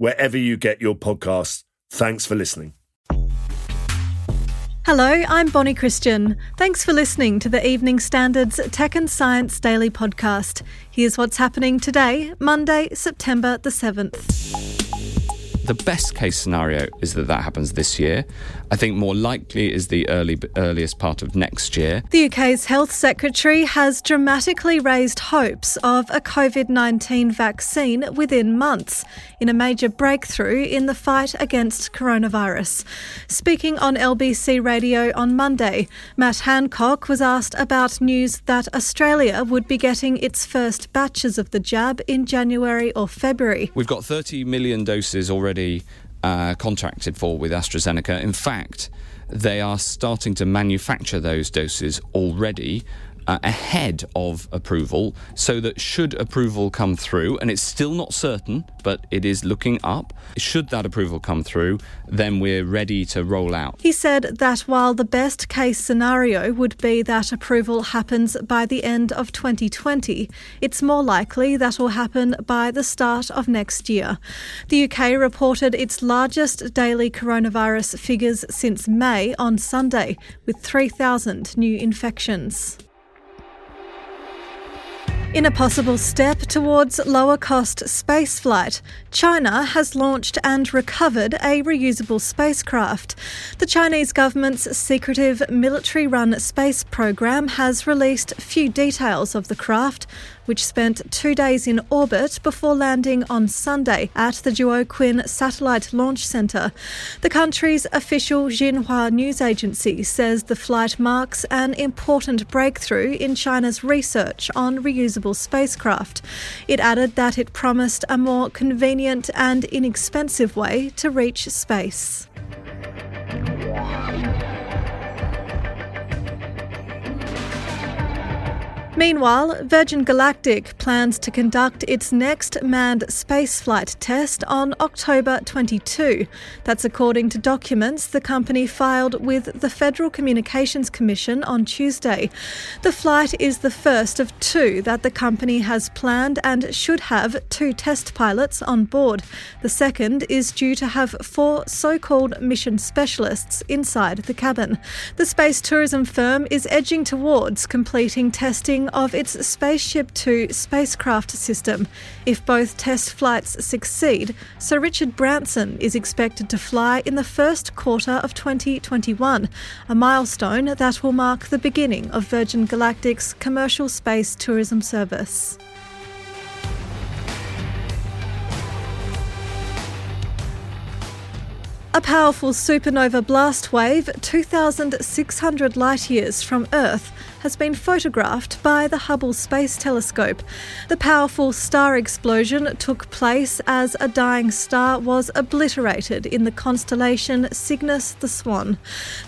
wherever you get your podcasts. Thanks for listening. Hello, I'm Bonnie Christian. Thanks for listening to the Evening Standards Tech and Science Daily podcast. Here's what's happening today, Monday, September the 7th. The best case scenario is that that happens this year. I think more likely is the early earliest part of next year. The UK's Health Secretary has dramatically raised hopes of a COVID 19 vaccine within months in a major breakthrough in the fight against coronavirus. Speaking on LBC Radio on Monday, Matt Hancock was asked about news that Australia would be getting its first batches of the jab in January or February. We've got 30 million doses already uh, contracted for with AstraZeneca. In fact, they are starting to manufacture those doses already uh, ahead of approval so that should approval come through, and it's still not certain, but it is looking up, should that approval come through, then we're ready to roll out. He said that while the best case scenario would be that approval happens by the end of 2020, it's more likely that will happen by the start of next year. The UK reported its largest daily coronavirus figures since May on Sunday, with 3,000 new infections. In a possible step towards lower cost spaceflight, China has launched and recovered a reusable spacecraft. The Chinese government's secretive military run space program has released few details of the craft, which spent two days in orbit before landing on Sunday at the Jiuquan Satellite Launch Center. The country's official Xinhua news agency says the flight marks an important breakthrough in China's research on reusable spacecraft. It added that it promised a more convenient and inexpensive way to reach space. Meanwhile, Virgin Galactic plans to conduct its next manned spaceflight test on October 22. That's according to documents the company filed with the Federal Communications Commission on Tuesday. The flight is the first of two that the company has planned and should have two test pilots on board. The second is due to have four so called mission specialists inside the cabin. The space tourism firm is edging towards completing testing of its Spaceship Two spacecraft system if both test flights succeed. Sir Richard Branson is expected to fly in the first quarter of 2021, a milestone that will mark the beginning of Virgin Galactic's commercial space tourism service. A powerful supernova blast wave, 2,600 light years from Earth, has been photographed by the Hubble Space Telescope. The powerful star explosion took place as a dying star was obliterated in the constellation Cygnus the Swan.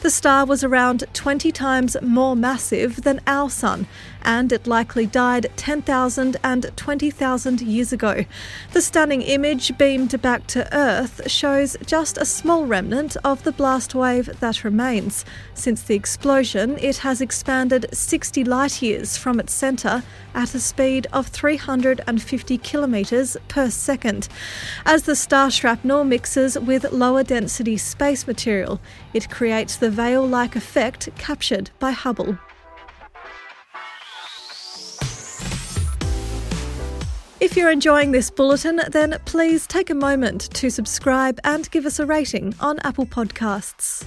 The star was around 20 times more massive than our Sun and it likely died 10,000 and 20,000 years ago. The stunning image beamed back to Earth shows just a small remnant of the blast wave that remains. Since the explosion, it has expanded 60 light years from its centre at a speed of 350 kilometres per second. As the star shrapnel mixes with lower density space material, it creates the veil like effect captured by Hubble. If you're enjoying this bulletin, then please take a moment to subscribe and give us a rating on Apple Podcasts.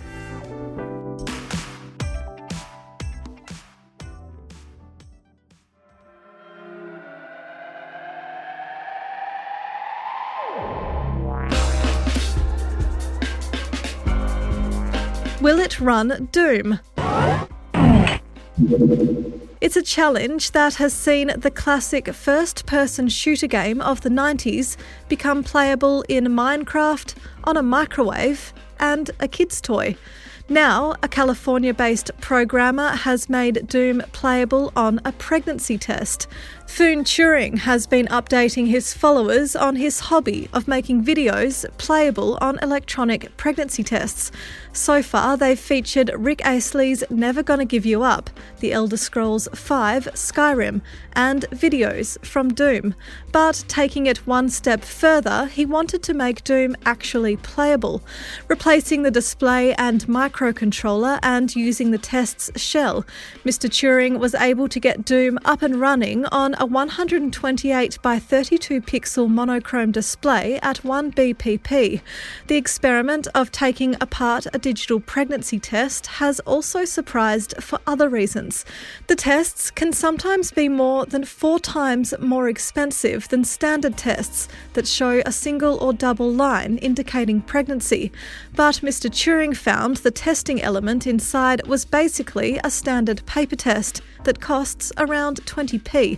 Will it run Doom? It's a challenge that has seen the classic first person shooter game of the 90s become playable in Minecraft, on a microwave, and a kid's toy. Now, a California based programmer has made Doom playable on a pregnancy test. Foone Turing has been updating his followers on his hobby of making videos playable on electronic pregnancy tests. So far, they've featured Rick Astley's Never Gonna Give You Up, The Elder Scrolls V Skyrim, and videos from Doom. But taking it one step further, he wanted to make Doom actually playable, replacing the display and microcontroller and using the test's shell. Mr. Turing was able to get Doom up and running on a 128 by 32 pixel monochrome display at 1 BPP. The experiment of taking apart a digital pregnancy test has also surprised for other reasons. The tests can sometimes be more than four times more expensive than standard tests that show a single or double line indicating pregnancy. But Mr. Turing found the testing element inside was basically a standard paper test that costs around 20p.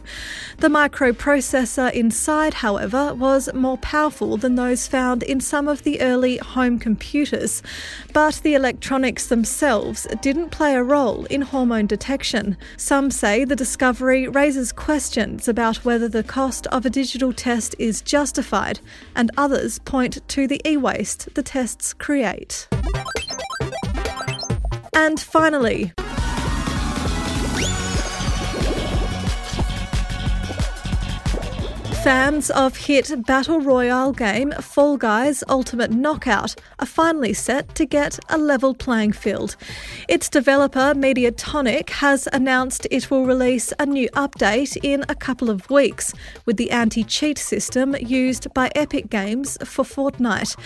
The microprocessor inside, however, was more powerful than those found in some of the early home computers. But the electronics themselves didn't play a role in hormone detection. Some say the discovery raises questions about whether the cost of a digital test is justified, and others point to the e waste the tests create. And finally, Fans of hit battle royale game Fall Guys Ultimate Knockout are finally set to get a level playing field. Its developer Mediatonic has announced it will release a new update in a couple of weeks with the anti-cheat system used by Epic Games for Fortnite.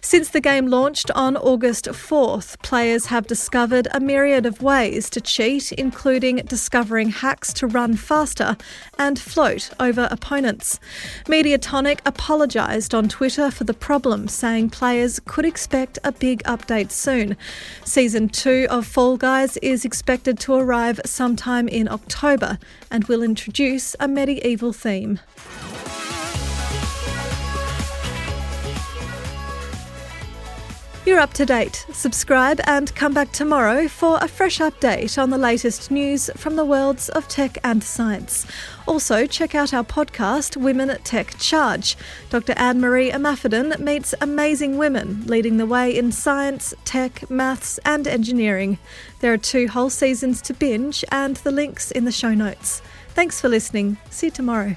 Since the game launched on August 4th, players have discovered a myriad of ways to cheat, including discovering hacks to run faster and float over opponents. Mediatonic apologised on Twitter for the problem, saying players could expect a big update soon. Season 2 of Fall Guys is expected to arrive sometime in October and will introduce a medieval theme. You're up to date. Subscribe and come back tomorrow for a fresh update on the latest news from the worlds of tech and science. Also, check out our podcast, Women at Tech Charge. Dr. Anne Marie Imafidon meets amazing women leading the way in science, tech, maths, and engineering. There are two whole seasons to binge, and the links in the show notes. Thanks for listening. See you tomorrow.